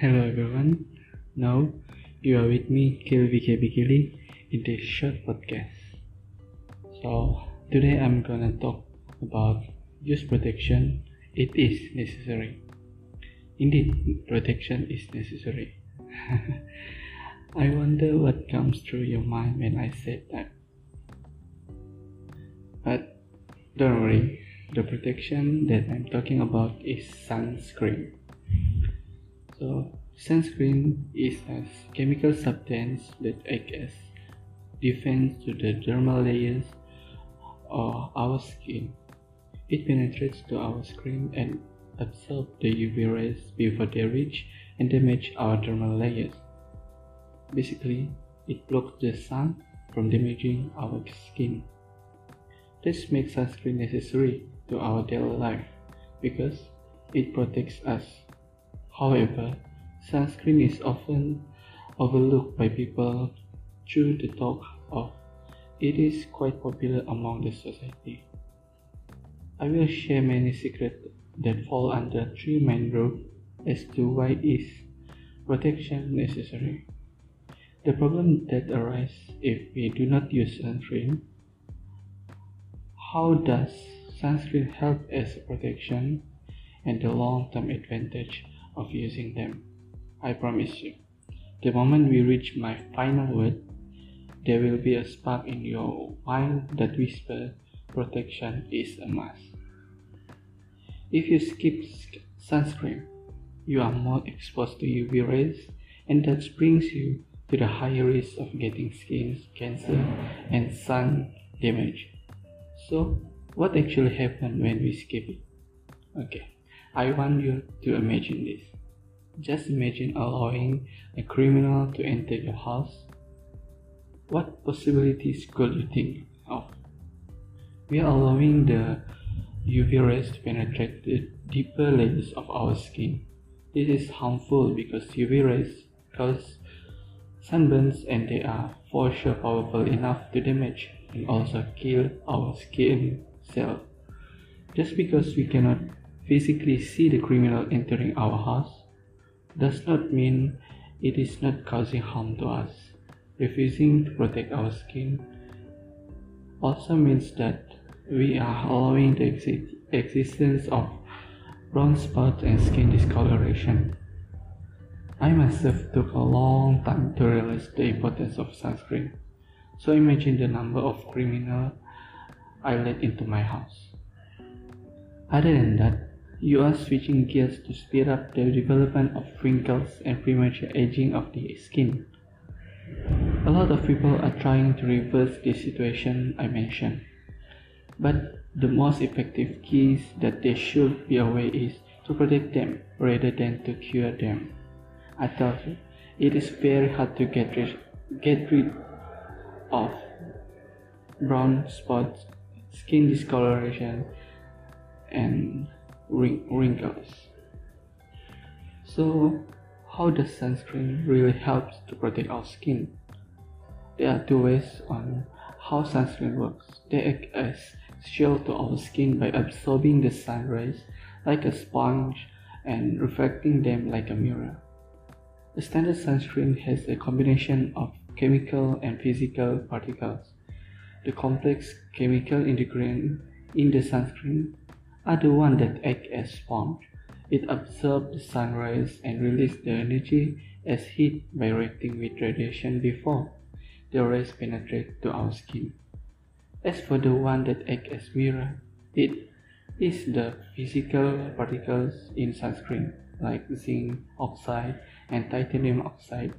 Hello everyone. Now you are with me, KLVK Bikili, in this short podcast. So today I'm gonna talk about use protection. It is necessary. Indeed, protection is necessary. I wonder what comes through your mind when I said that. But don't worry, the protection that I'm talking about is sunscreen. So, sunscreen is a chemical substance that acts as defense to the dermal layers of our skin. It penetrates to our skin and absorbs the UV rays before they reach and damage our dermal layers. Basically, it blocks the sun from damaging our skin. This makes sunscreen necessary to our daily life because it protects us. However, sunscreen is often overlooked by people due to talk of it is quite popular among the society. I will share many secrets that fall under three main groups as to why is protection necessary. The problem that arises if we do not use sunscreen. How does sunscreen help as protection and the long-term advantage of using them? I promise you, the moment we reach my final word, there will be a spark in your mind that whispers protection is a must. If you skip sunscreen, you are more exposed to UV rays, and that brings you to the higher risk of getting skin cancer and sun damage. So, what actually happens when we skip it? Okay, I want you to imagine this. Just imagine allowing a criminal to enter your house. What possibilities could you think of? We are allowing the UV rays to penetrate the deeper layers of our skin. This is harmful because UV rays cause sunburns and they are for sure powerful enough to damage and also kill our skin cells. Just because we cannot physically see the criminal entering our house does not mean it is not causing harm to us. Refusing to protect our skin also means that we are allowing the exi- existence of brown spots and skin discoloration. I myself took a long time to realize the importance of sunscreen. So imagine the number of criminals I let into my house. Other than that, you are switching gears to speed up the development of wrinkles and premature aging of the skin. A lot of people are trying to reverse the situation I mentioned. But the most effective keys that they should be aware is to protect them rather than to cure them. I tell you, it is very hard to get rid, get rid of brown spots, skin discoloration, and wrinkles. So, how does sunscreen really help to protect our skin? There are two ways on how sunscreen works. They act as shield to our skin by absorbing the sun rays like a sponge and reflecting them like a mirror. The standard sunscreen has a combination of chemical and physical particles. The complex chemical ingredient in the sunscreen are the ones that act as sponge. It absorbs the sun rays and releases the energy as heat by reacting with radiation before the rays penetrate to our skin. As for the one that act as mirror, it is the physical particles in sunscreen like zinc oxide and titanium oxide.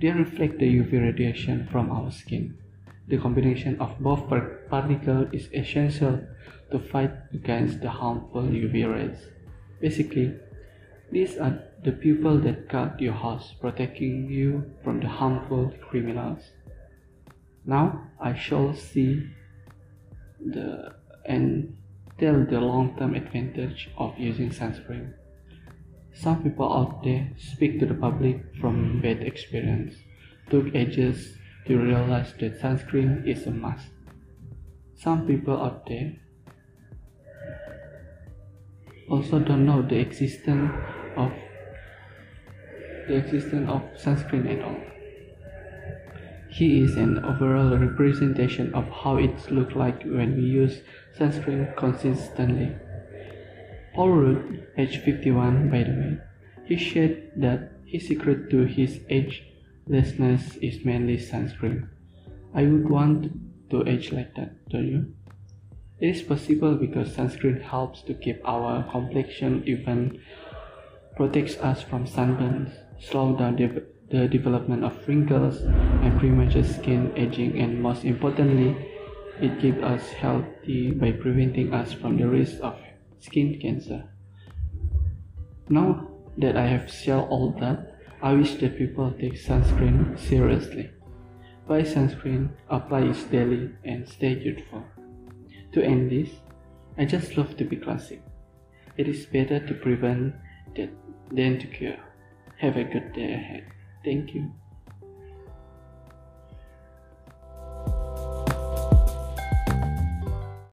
They reflect the UV radiation from our skin. The combination of both particles is essential to fight against the harmful UV rays. Basically, these are the people that guard your house, protecting you from the harmful criminals. Now I shall see the and tell the long-term advantage of using sunscreen. Some people out there speak to the public from bad experience, took ages to realize that sunscreen is a must. Some people out there also don't know the existence of the existence of sunscreen at all. He is an overall representation of how it looks like when we use sunscreen consistently. Paul Rudd, age 51 by the way, he shared that his secret to his agelessness is mainly sunscreen. I would want to age like that, don't you? It is possible because sunscreen helps to keep our complexion even, protects us from sunburns, slow down the, the development of wrinkles and premature skin aging, and most importantly, it keeps us healthy by preventing us from the risk of skin cancer. Now that I have shared all that, I wish that people take sunscreen seriously. Buy sunscreen, apply it daily, and stay youthful. To end this, I just love to be classic. It is better to prevent than to cure. Have a good day ahead. Thank you.